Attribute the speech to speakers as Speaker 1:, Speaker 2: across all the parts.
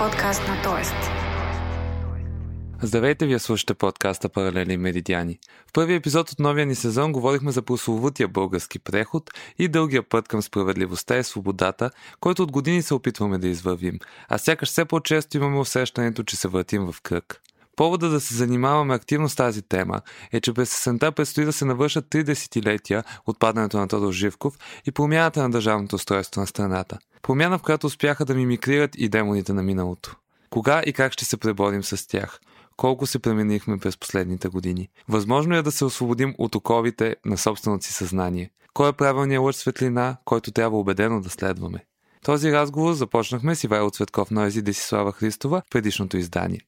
Speaker 1: подкаст на Тоест.
Speaker 2: Здравейте, вие слушате подкаста Паралели Меридиани. В първи епизод от новия ни сезон говорихме за прословутия български преход и дългия път към справедливостта и свободата, който от години се опитваме да извървим, а сякаш все по-често имаме усещането, че се въртим в кръг. Повода да се занимаваме активно с тази тема е, че през сесента предстои да се навършат три десетилетия от падането на Тодор Живков и промяната на държавното устройство на страната. Промяна, в която успяха да мимикрират и демоните на миналото. Кога и как ще се преборим с тях? Колко се пременихме през последните години? Възможно е да се освободим от оковите на собственото си съзнание. Кой е правилният лъч светлина, който трябва убедено да следваме? Този разговор започнахме с Ивайло Цветков Нойзи Десислава Христова в предишното издание.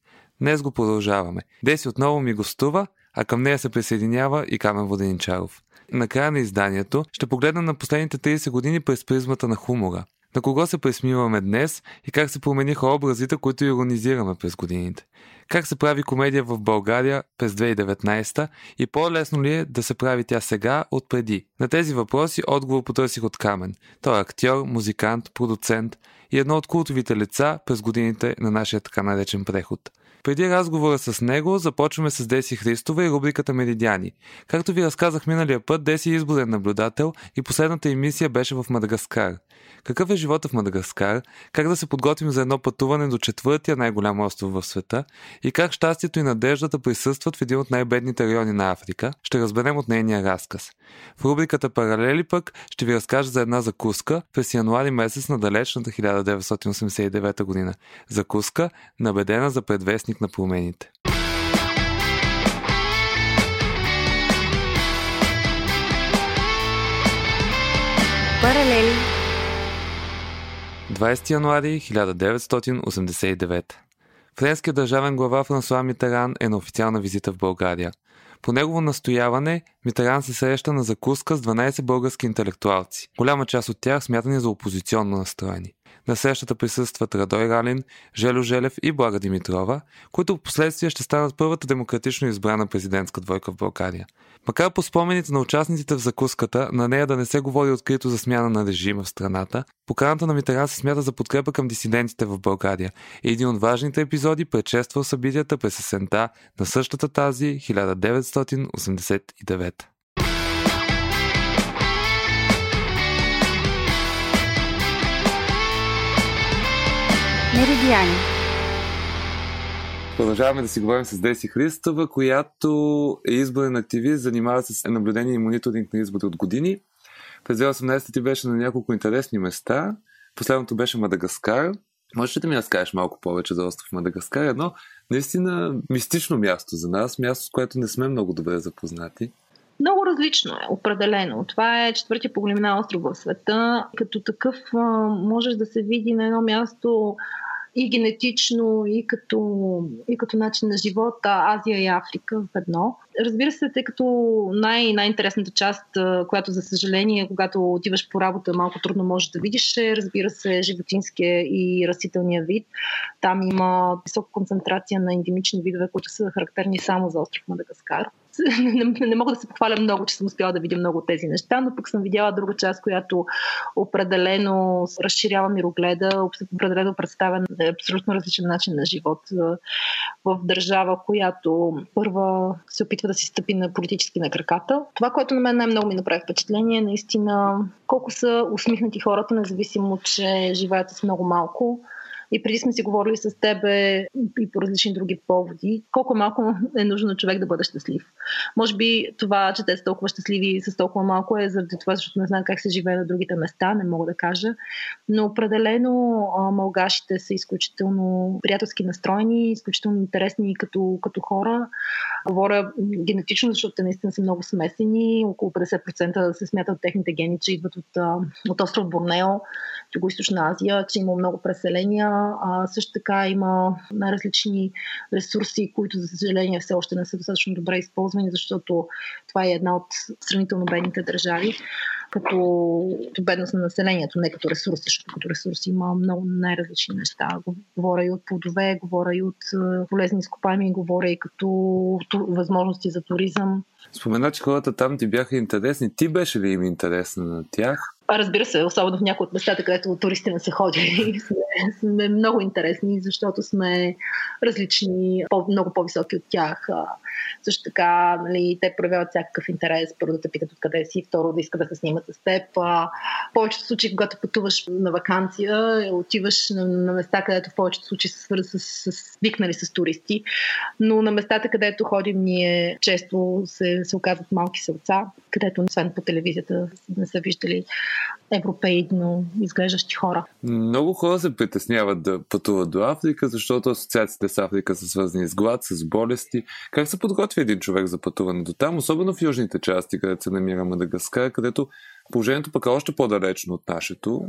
Speaker 2: Днес го продължаваме. Деси отново ми гостува, а към нея се присъединява и Камен Воденичаров. Накрая на изданието ще погледна на последните 30 години през призмата на хумора. На кого се пресмиваме днес и как се промениха образите, които иронизираме през годините. Как се прави комедия в България през 2019 и по-лесно ли е да се прави тя сега от преди? На тези въпроси отговор потърсих от Камен. Той е актьор, музикант, продуцент и едно от култовите лица през годините на нашия така наречен преход – преди разговора с него започваме с Деси Христова и рубриката Меридиани. Както ви разказах миналия път, Деси е изборен наблюдател и последната емисия беше в Мадагаскар. Какъв е живота в Мадагаскар, как да се подготвим за едно пътуване до четвъртия най-голям остров в света и как щастието и надеждата присъстват в един от най-бедните райони на Африка, ще разберем от нейния разказ. В рубриката Паралели пък ще ви разкажа за една закуска през януари месец на далечната 1989 година. Закуска, набедена за предвестник на промените.
Speaker 1: Паралели
Speaker 2: 20 януари 1989. Френският държавен глава Франсуа Митеран е на официална визита в България. По негово настояване Митеран се среща на закуска с 12 български интелектуалци. Голяма част от тях смятани за опозиционно настроени. На срещата присъстват Радой Ралин, Желю Желев и Блага Димитрова, които в последствие ще станат първата демократично избрана президентска двойка в България. Макар по спомените на участниците в закуската на нея да не се говори открито за смяна на режима в страната, поканата на Митеран се смята за подкрепа към дисидентите в България един от важните епизоди предшествал събитията през есента на същата тази 1989.
Speaker 1: Меридиани
Speaker 2: Продължаваме да си говорим с Деси Христова, която е изборен активист, занимава се с наблюдение и мониторинг на избори от години. През 2018 ти беше на няколко интересни места. Последното беше Мадагаскар. Можеш ли да ми разкажеш малко повече за остров Мадагаскар? Едно наистина мистично място за нас, място, с което не сме много добре запознати.
Speaker 3: Много различно е, определено. Това е четвъртия по големина остров в света. Като такъв можеш да се види на едно място и генетично, и като, и като начин на живота Азия и Африка в едно. Разбира се, тъй като най- най-интересната част, която за съжаление, когато отиваш по работа, малко трудно можеш да видиш, е, разбира се, животинския и растителния вид. Там има висока концентрация на ендемични видове, които са характерни само за остров Мадагаскар не, не, мога да се похваля много, че съм успяла да видя много от тези неща, но пък съм видяла друга част, която определено разширява мирогледа, определено представя абсолютно различен начин на живот в държава, която първа се опитва да си стъпи на политически на краката. Това, което на мен най-много ми направи впечатление е наистина колко са усмихнати хората, независимо, че живеят с много малко и преди сме си говорили с тебе и по различни други поводи, колко малко е нужно човек да бъде щастлив. Може би това, че те са толкова щастливи с толкова малко е заради това, защото не знаят как се живее на другите места, не мога да кажа. Но определено а, малгашите са изключително приятелски настроени, изключително интересни като, като хора. Говоря генетично, защото те наистина са много смесени. Около 50% се смятат техните гени, че идват от, от остров Борнео, Юго-Источна Азия, че има много преселения. А, също така има най-различни ресурси, които, за съжаление, все още не са достатъчно добре използвани, защото това е една от сравнително бедните държави като, бедност на населението, не като ресурси, защото като ресурси има много най-различни неща. Говоря и от плодове, говоря и от полезни изкопаеми, говоря и като възможности за туризъм.
Speaker 2: Спомена, че хората там ти бяха интересни. Ти беше ли им интересна на тях?
Speaker 3: Разбира се, особено в някои от местата, където туристи не са ходили, сме, сме много интересни, защото сме различни, по, много по-високи от тях. Също така, нали, те проявяват всякакъв интерес. Първо да те питат откъде си, второ да искат да се снимат с теб. В повечето случаи, когато пътуваш на вакансия, отиваш на, на места, където в повечето случаи се свързват с, с, викнали с туристи. Но на местата, където ходим, ние често се, се оказват малки селца, където освен по телевизията не са виждали европейно изглеждащи хора.
Speaker 2: Много хора се притесняват да пътуват до Африка, защото асоциациите с Африка са свързани с глад, с болести. Как се подготвя един човек за пътуване до там, особено в южните части, където се намира Мадагаскар, където положението пък е още по-далечно от нашето?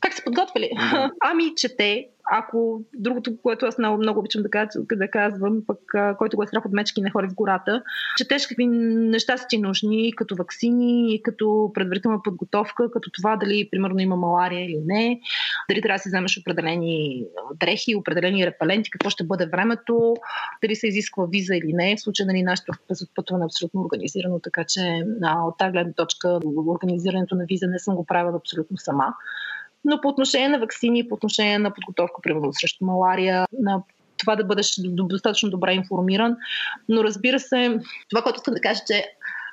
Speaker 3: Как се подготвили? Mm-hmm. Ами, чете, ако другото, което аз много, много обичам да, казвам, да казвам, пък който го е страх от мечки не хори в гората, четеш какви неща са ти нужни, като вакцини, като предварителна подготовка, като това дали примерно има малария или не, дали трябва да си вземеш определени дрехи, определени репеленти, какво ще бъде времето, дали се изисква виза или не. В случая нали, нашето пътуване е абсолютно организирано, така че а, от тази гледна точка организирането на виза не съм го правила абсолютно сама. Но по отношение на вакцини, по отношение на подготовка, примерно срещу малария, на това да бъдеш достатъчно добре информиран. Но разбира се, това, което искам да кажа, че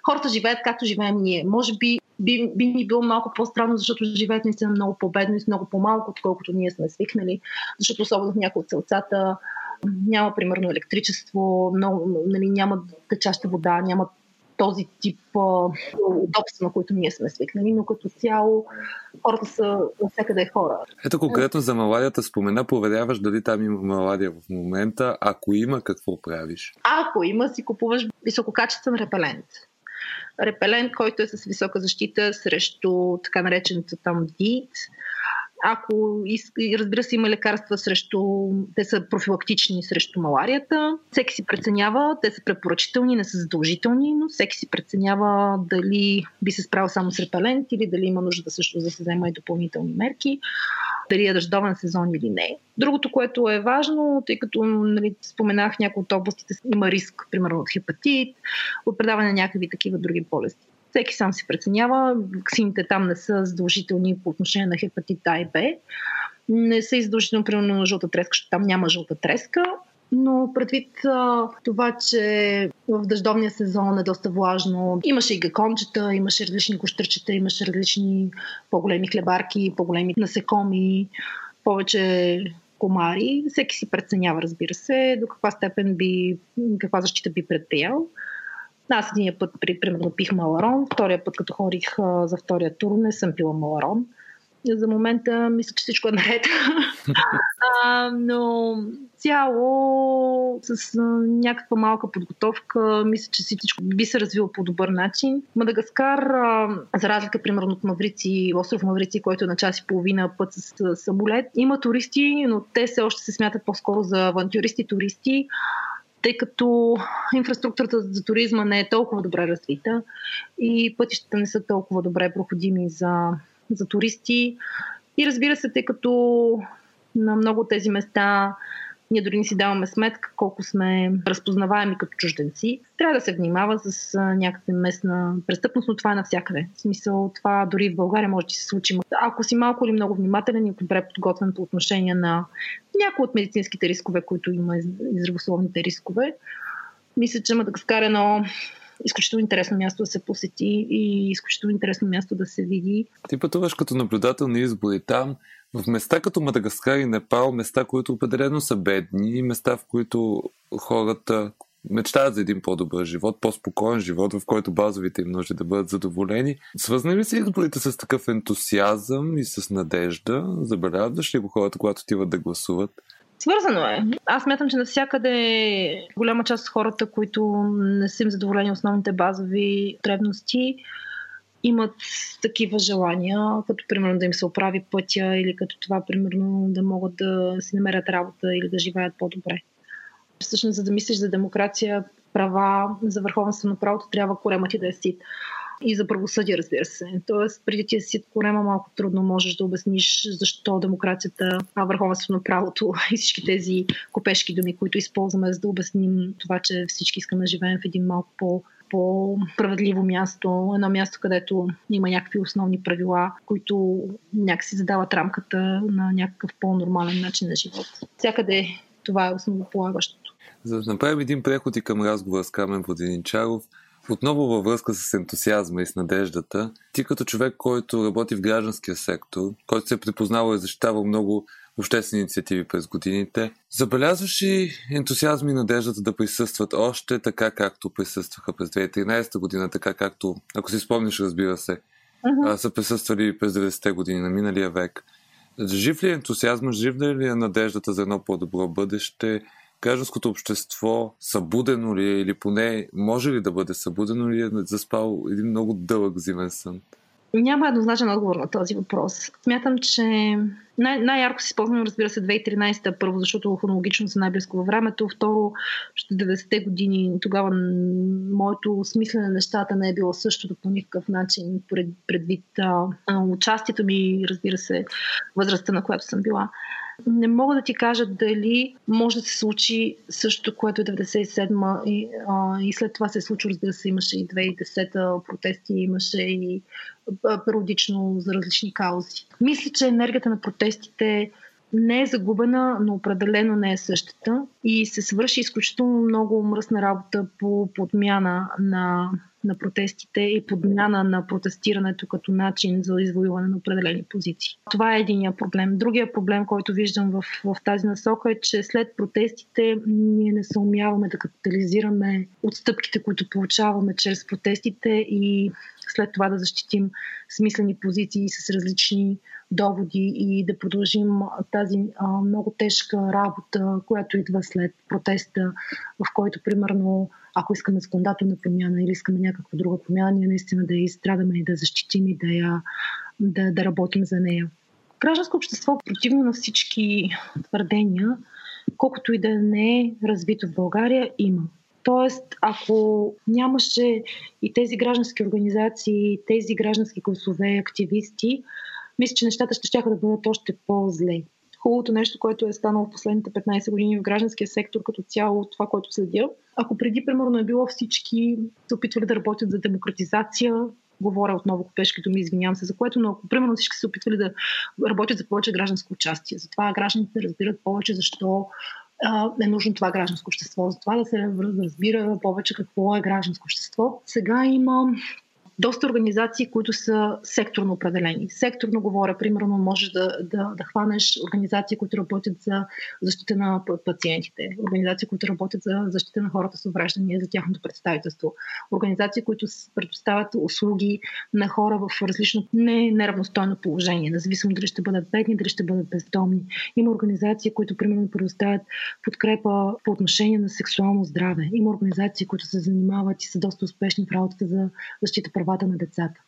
Speaker 3: хората живеят както живеем ние. Може би би, би ни било малко по-странно, защото живеят наистина много по-бедно и с много по-малко, отколкото ние сме свикнали. Защото особено в някои от селцата няма, примерно, електричество, много, нали, няма течаща вода, няма този тип а, удобства, на които ние сме свикнали, но като цяло хората са навсякъде хора.
Speaker 2: Ето конкретно за маладията спомена, проверяваш дали там има маладия в момента. Ако има, какво правиш?
Speaker 3: Ако има, си купуваш висококачествен репелент. Репелент, който е с висока защита срещу така наречената там ДИТ, ако разбира се има лекарства срещу, те са профилактични срещу маларията, всеки си преценява, те са препоръчителни, не са задължителни, но всеки си преценява дали би се справил само с репелент или дали има нужда да също да се взема и допълнителни мерки, дали е дъждовен сезон или не. Другото, което е важно, тъй като нали, споменах някои от областите, има риск, примерно от хепатит, от предаване на някакви такива други болести всеки сам си преценява. Ваксините там не са задължителни по отношение на хепатит А и Б. Не са издължително, примерно, на жълта треска, защото там няма жълта треска. Но предвид а, това, че в дъждовния сезон е доста влажно, имаше и гакончета, имаше различни гощърчета, имаше различни по-големи хлебарки, по-големи насекоми, повече комари. Всеки си преценява, разбира се, до каква степен би, каква защита би предприял. Аз един път, при, примерно, пих маларон, втория път, като ходих а, за втория тур, не съм пила маларон. За момента мисля, че всичко е наред. а, но цяло с а, някаква малка подготовка, мисля, че всичко би се развило по добър начин. Мадагаскар, а, за разлика примерно от Маврици, остров Маврици, който е на час и половина път с, с самолет, има туристи, но те все още се смятат по-скоро за авантюристи-туристи тъй като инфраструктурата за туризма не е толкова добре развита и пътищата не са толкова добре проходими за, за туристи. И разбира се, тъй като на много тези места ние дори не си даваме сметка колко сме разпознаваеми като чужденци. Трябва да се внимава с някаква местна престъпност, но това е навсякъде. В смисъл, това дори в България може да се случи. Ако си малко или много внимателен и добре подготвен по отношение на някои от медицинските рискове, които има и здравословните рискове, мисля, че Мадагаскар е едно изключително интересно място да се посети и изключително интересно място да се види.
Speaker 2: Ти пътуваш като наблюдател на избори там. В места като Мадагаскар и Непал, места, които определено са бедни, места, в които хората мечтаят за един по-добър живот, по-спокоен живот, в който базовите им нужди да бъдат задоволени. Свързани ли се изборите с такъв ентусиазъм и с надежда? Забелязваш ли го хората, когато отиват да гласуват?
Speaker 3: Свързано е. Аз мятам, че навсякъде голяма част от хората, които не са им задоволени основните базови потребности, имат такива желания, като примерно да им се оправи пътя или като това, примерно, да могат да си намерят работа или да живеят по-добре. Всъщност, за да мислиш за демокрация, права, за върховенство на правото, трябва коремът ти да е сит. И за правосъдие, разбира се. Тоест, преди ти е сит корема, малко трудно можеш да обясниш защо демокрацията, а върховенство на правото и всички тези копешки думи, които използваме, за да обясним това, че всички искаме да живеем в един малко по по-справедливо място, едно място, където има някакви основни правила, които някакси задават рамката на някакъв по-нормален начин на живот. Всякъде това е основополагащото.
Speaker 2: За да направим един преход и към разговора с Камен Воденичаров, отново във връзка с ентусиазма и с надеждата, ти като човек, който работи в гражданския сектор, който се е припознавал и защитавал много обществени инициативи през годините. Забелязваш ли ентусиазм и надеждата да присъстват още така, както присъстваха през 2013 година, така както, ако си спомниш, разбира се, uh-huh. са присъствали през 90-те години на миналия век. Жив ли е ентусиазма, жив ли е надеждата за едно по-добро бъдеще? Гражданското общество събудено ли е или поне може ли да бъде събудено ли е заспал един много дълъг зимен сън?
Speaker 3: Няма еднозначен отговор на този въпрос. Смятам, че най- най-ярко си спомням, разбира се, 2013-та, първо, защото хронологично са най-близко във времето, второ, ще 90-те години, тогава моето смислене на нещата не е било същото по никакъв начин, пред, предвид а, участието ми, разбира се, възрастта, на която съм била. Не мога да ти кажа дали може да се случи същото, което е 97-ма и, а, и след това се е случило, разбира се, имаше и 2010-та протести, имаше и периодично за различни каузи. Мисля, че енергията на протестите не е загубена, но определено не е същата и се свърши изключително много мръсна работа по подмяна на на протестите и подмяна на протестирането като начин за извоюване на определени позиции. Това е единия проблем. Другия проблем, който виждам в, в тази насока е, че след протестите ние не се умяваме да капитализираме отстъпките, които получаваме чрез протестите и след това да защитим смислени позиции с различни доводи и да продължим тази а, много тежка работа, която идва след протеста, в който примерно ако искаме законодателна промяна или искаме някаква друга промяна, ние наистина да я изстрадаме и да защитим и да, я, да, да работим за нея. Гражданско общество, противно на всички твърдения, колкото и да не е развито в България, има. Тоест, ако нямаше и тези граждански организации, тези граждански гласове, активисти, мисля, че нещата ще ще да бъдат още по-зле. Хубавото нещо, което е станало в последните 15 години в гражданския сектор като цяло, това, което следя, ако преди, примерно, е било всички се опитвали да работят за демократизация, говоря отново копешки думи, извинявам се за което, но ако примерно всички се опитвали да работят за повече гражданско участие, затова гражданите разбират повече защо е нужно това гражданско общество, за това да се разбира повече какво е гражданско общество. Сега има доста организации, които са секторно определени. Секторно говоря, примерно, можеш да, да, да хванеш организации, които работят за защита на пациентите, организации, които работят за защита на хората с увреждания, за тяхното представителство, организации, които предоставят услуги на хора в различно не неравностойно положение, независимо дали ще бъдат бедни, дали ще бъдат бездомни. Има организации, които, примерно, предоставят подкрепа по отношение на сексуално здраве. Има организации, които се занимават и са доста успешни в работата за защита права правата на децата.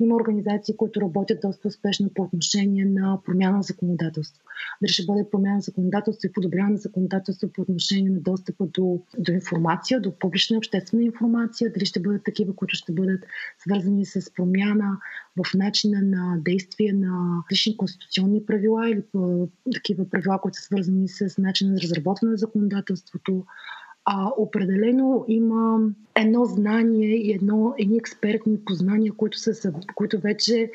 Speaker 3: Има организации, които работят доста успешно по отношение на промяна на законодателство. Дали ще бъде промяна на законодателство и подобряване на законодателство по отношение на достъпа до, до информация, до публична обществена информация, дали ще бъдат такива, които ще бъдат свързани с промяна в начина на действие на лични конституционни правила или такива правила, които са свързани с начина на разработване на законодателството, а определено има едно знание и едно, едни експертни познания, които, са, които вече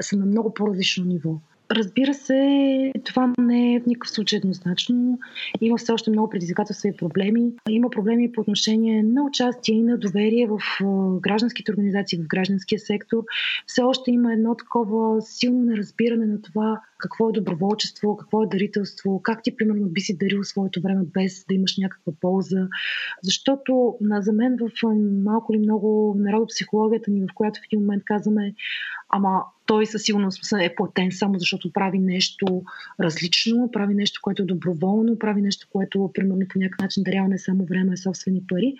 Speaker 3: са на много по-различно ниво. Разбира се, това не е в никакъв случай еднозначно. Има все още много предизвикателства и проблеми. Има проблеми по отношение на участие и на доверие в гражданските организации, в гражданския сектор. Все още има едно такова силно неразбиране на това какво е доброволчество, какво е дарителство, как ти, примерно, би си дарил своето време без да имаш някаква полза. Защото за мен в малко или много народопсихологията ни, в която в един момент казваме, ама той със сигурност е платен само защото прави нещо различно, прави нещо, което е доброволно, прави нещо, което примерно по някакъв начин дарява не само време, а собствени пари,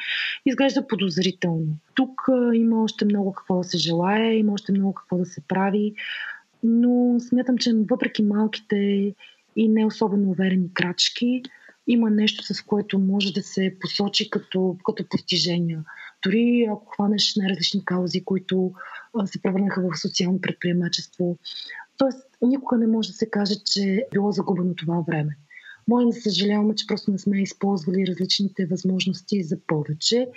Speaker 3: изглежда подозрително. Тук има още много какво да се желая, има още много какво да се прави, но смятам, че въпреки малките и не особено уверени крачки, има нещо, с което може да се посочи като, като постижения. Дори ако хванеш най-различни каузи, които се превърнаха в социално предприемачество. Тоест, никога не може да се каже, че е било загубено това време. Може да съжаляваме, че просто не сме използвали различните възможности за повече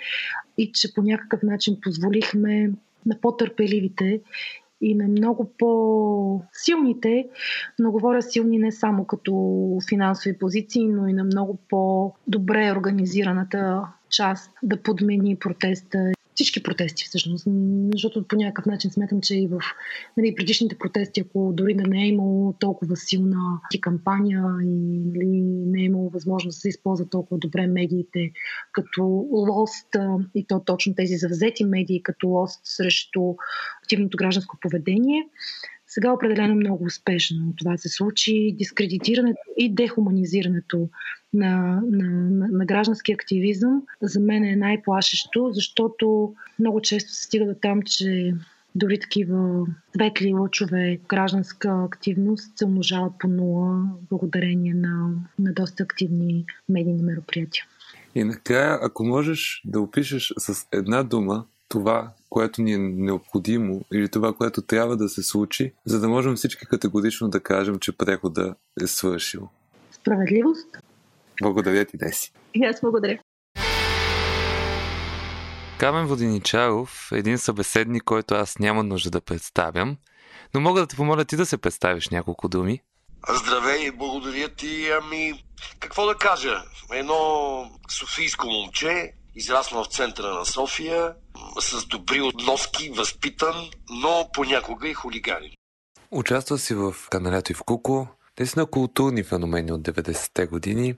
Speaker 3: и че по някакъв начин позволихме на по-търпеливите и на много по-силните, но говоря силни не само като финансови позиции, но и на много по-добре организираната част да подмени протеста всички протести всъщност, защото по някакъв начин смятам, че и в нали, предишните протести, ако дори да не е имало толкова силна кампания и нали, не е имало възможност да се използват толкова добре медиите като лост и то точно тези завзети медии като лост срещу активното гражданско поведение, сега определено много успешно това се случи. Дискредитирането и дехуманизирането на, на, на, граждански активизъм за мен е най-плашещо, защото много често се стига до там, че дори такива светли лъчове гражданска активност се умножават по нула благодарение на, на доста активни медийни мероприятия.
Speaker 2: И накрая, ако можеш да опишеш с една дума това, което ни е необходимо или това, което трябва да се случи, за да можем всички категорично да кажем, че прехода е свършил.
Speaker 3: Справедливост?
Speaker 2: Благодаря ти, Деси.
Speaker 3: И аз благодаря.
Speaker 2: Камен Водиничаров е един събеседник, който аз няма нужда да представям, но мога да те помоля ти да се представиш няколко думи.
Speaker 4: Здравей, благодаря ти. Ами, какво да кажа? Едно софийско момче, израснал в центъра на София, с добри относки, възпитан, но понякога и хулиганин.
Speaker 2: Участва си в Каналято и в Куко, наистина културни феномени от 90-те години,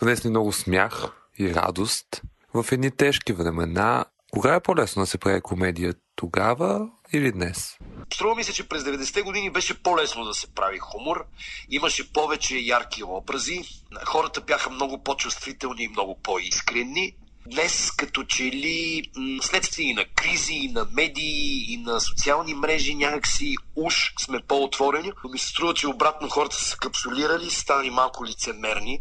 Speaker 2: донесли много смях и радост в едни тежки времена. Кога е по-лесно да се прави комедия? Тогава или днес?
Speaker 4: Струва ми се, че през 90-те години беше по-лесно да се прави хумор. Имаше повече ярки образи. Хората бяха много по-чувствителни и много по-искрени. Днес като че ли следствие и на кризи, и на медии, и на социални мрежи някакси уж сме по-отворени, но ми се струва, че обратно хората са капсулирали, стани малко лицемерни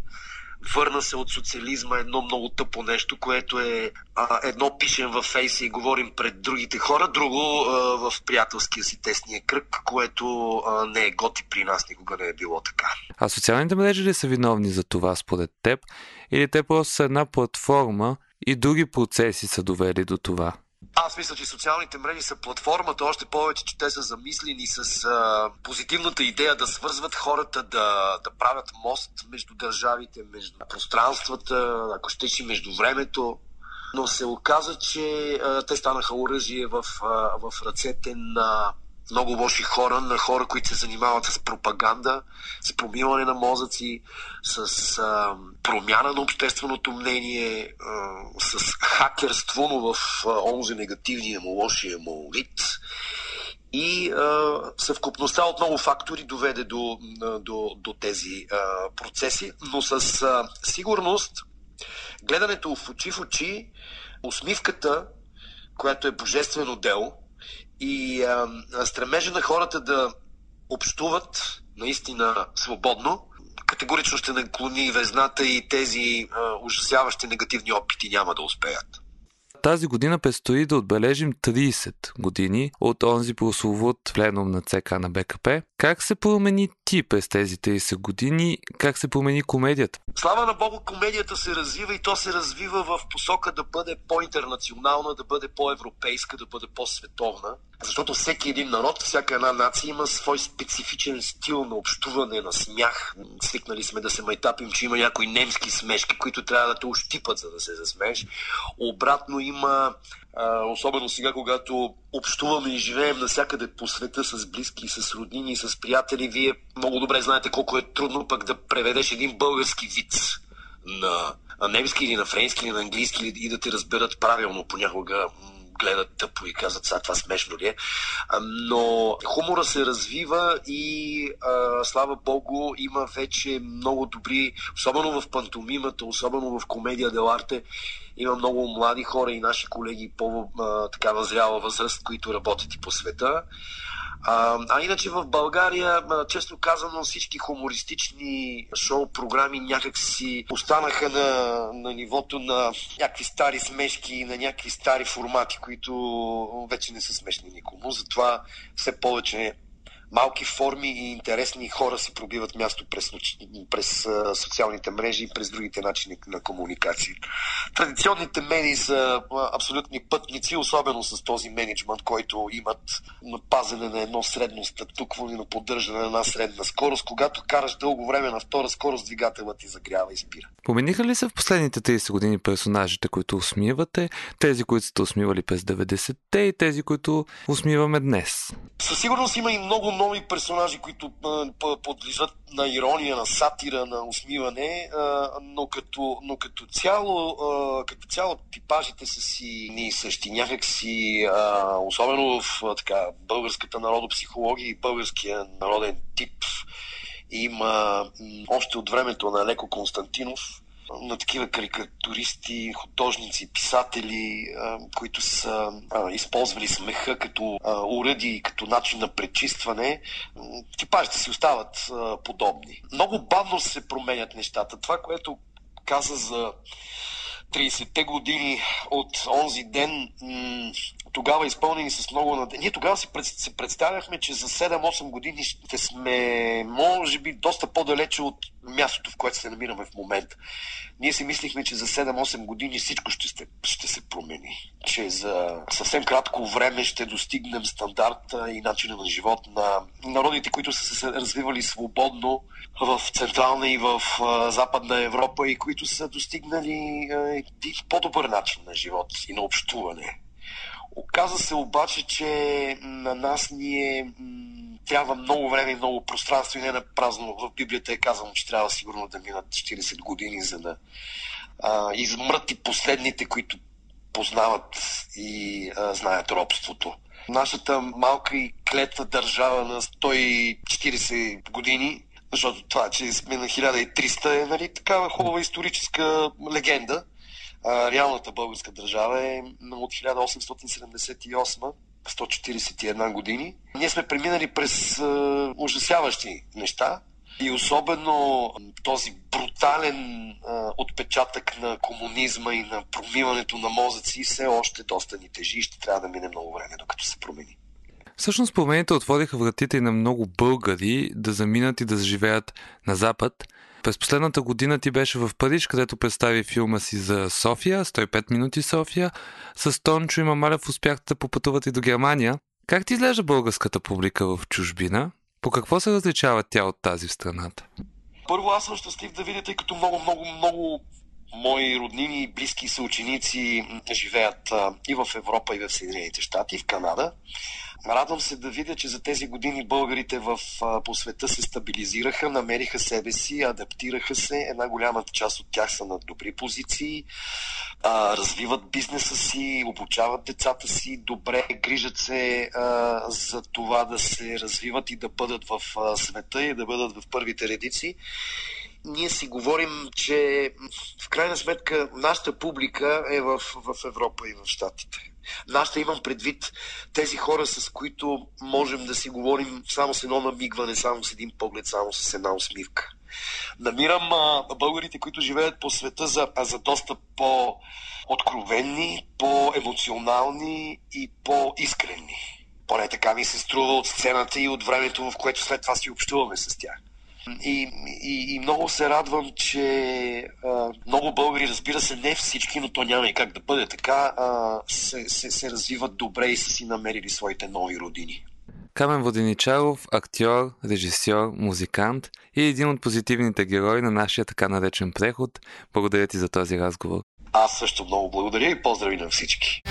Speaker 4: върна се от социализма едно много тъпо нещо, което е а, едно пишем във фейса и говорим пред другите хора, друго а, в приятелския си тесния кръг, което а, не е готи при нас, никога не е било така.
Speaker 2: А социалните мрежи ли са виновни за това според теб? Или те просто са една платформа и други процеси са довели до това?
Speaker 4: Аз мисля, че социалните мрежи са платформата, още повече, че те са замислени с а, позитивната идея да свързват хората, да, да правят мост между държавите, между пространствата, ако щеш и между времето. Но се оказа, че а, те станаха оръжие в, а, в ръцете на много лоши хора, на хора, които се занимават с пропаганда, с промиване на мозъци, с а, промяна на общественото мнение, а, с хакерство, но в а, онзи негативния му, лошия му вид. И а, съвкупността от много фактори доведе до, до, до тези а, процеси, но с а, сигурност гледането в очи в очи, усмивката, която е божествено дело, и а, стремежа на хората да общуват наистина свободно, категорично ще наклони везната и тези а, ужасяващи негативни опити няма да успеят.
Speaker 2: Тази година предстои да отбележим 30 години от онзи прословут пленум на ЦК на БКП. Как се промени ти през тези 30 години? Как се промени комедията?
Speaker 4: Слава на Богу, комедията се развива и то се развива в посока да бъде по-интернационална, да бъде по-европейска, да бъде по-световна. Защото всеки един народ, всяка една нация има свой специфичен стил на общуване, на смях. Свикнали сме да се майтапим, че има някои немски смешки, които трябва да те ощипат, за да се засмееш. Обратно има особено сега, когато общуваме и живеем навсякъде по света с близки, с роднини, с приятели, вие много добре знаете колко е трудно пък да преведеш един български виц на немски или на френски или на английски и да те разберат правилно. Понякога гледат тъпо и казват, сега това смешно ли е. Но хумора се развива и а, слава богу има вече много добри, особено в пантомимата, особено в комедия деларте, има много млади хора и наши колеги по-така възряла възраст, които работят и по света. А, а иначе в България, често казано, всички хумористични шоу-програми някак си останаха на, на нивото на някакви стари смешки, на някакви стари формати, които вече не са смешни никому. Затова все повече малки форми и интересни хора си пробиват място през, през социалните мрежи и през другите начини на комуникация. Традиционните медии са абсолютни пътници, особено с този менеджмент, който имат на пазене на едно средно статукво и на поддържане на една средна скорост. Когато караш дълго време на втора скорост, двигателът ти загрява и спира.
Speaker 2: Помениха ли се в последните 30 години персонажите, които усмивате, тези, които сте усмивали през 90-те и тези, които усмиваме днес?
Speaker 4: Със сигурност има и много нови персонажи, които подлежат на ирония, на сатира, на усмиване, но като, но като цяло, като цяло типажите са си ни същи. Някак си, особено в така, българската народопсихология и българския народен тип, има още от времето на Леко Константинов, на такива карикатуристи, художници, писатели, които са използвали смеха като уръди и като начин на пречистване, типажите си остават подобни. Много бавно се променят нещата. Това, което каза за 30-те години от онзи ден, тогава изпълнени с много надежда. Ние тогава си представяхме, че за 7-8 години ще сме, може би, доста по-далече от мястото, в което се намираме в момента. Ние си мислихме, че за 7-8 години всичко ще, сте, ще се промени. Че за съвсем кратко време ще достигнем стандарта и начина на живот на народите, които са се развивали свободно в Централна и в Западна Европа и които са достигнали един по-добър начин на живот и на общуване. Оказа се обаче, че на нас ни трябва много време и много пространство и не на празно. В Библията е казано, че трябва сигурно да минат 40 години, за да а, измрат и последните, които познават и а, знаят робството. Нашата малка и клетва държава на 140 години, защото това, че сме на 1300 е нали, такава хубава историческа легенда, реалната българска държава е от 1878 141 години. Ние сме преминали през а, ужасяващи неща и особено този брутален а, отпечатък на комунизма и на промиването на мозъци все още доста ни тежи и ще трябва да мине много време, докато се промени.
Speaker 2: Всъщност промените отвориха вратите и на много българи да заминат и да заживеят на Запад – през последната година ти беше в Париж, където представи филма си за София, 105 минути София. С Тончо и Мамалев успяхте да попътуват и до Германия. Как ти изглежда българската публика в чужбина? По какво се различава тя от тази в страната?
Speaker 4: Първо аз съм щастлив да видя, тъй като много, много, много мои роднини и близки съученици живеят и в Европа, и в Съединените щати, и в Канада. Радвам се да видя, че за тези години българите в, по света се стабилизираха, намериха себе си, адаптираха се. Една голяма част от тях са на добри позиции, развиват бизнеса си, обучават децата си добре, грижат се за това да се развиват и да бъдат в света и да бъдат в първите редици ние си говорим, че в крайна сметка нашата публика е в, в Европа и в Штатите. Нашата имам предвид тези хора, с които можем да си говорим само с едно намигване, само с един поглед, само с една усмивка. Намирам а, българите, които живеят по света, за, за доста по-откровенни, по-емоционални и по-искрени. Поне така ми се струва от сцената и от времето, в което след това си общуваме с тях. И, и, и много се радвам, че а, много българи, разбира се, не всички, но то няма и как да бъде така, а, се, се, се развиват добре и са си намерили своите нови родини.
Speaker 2: Камен Воденичаров, актьор, режисьор, музикант и един от позитивните герои на нашия така наречен преход. Благодаря ти за този разговор.
Speaker 4: Аз също много благодаря и поздрави на всички.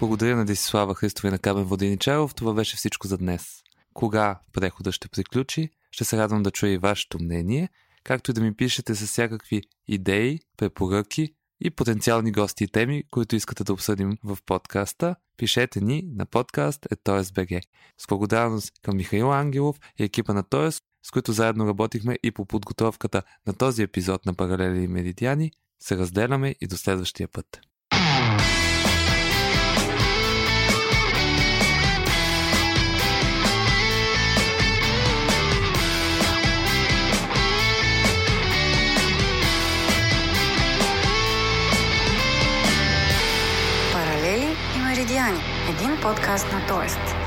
Speaker 2: Благодаря на Десислава Христова и на Камен Воденичаров. Това беше всичко за днес. Кога прехода ще приключи, ще се радвам да чуя и вашето мнение, както и да ми пишете с всякакви идеи, препоръки и потенциални гости и теми, които искате да обсъдим в подкаста, пишете ни на подкаст etoes.bg. С благодарност към Михаил Ангелов и екипа на Тоес, с които заедно работихме и по подготовката на този епизод на Паралели и Меридиани, се разделяме и до следващия път.
Speaker 1: Подкаст на Тоест.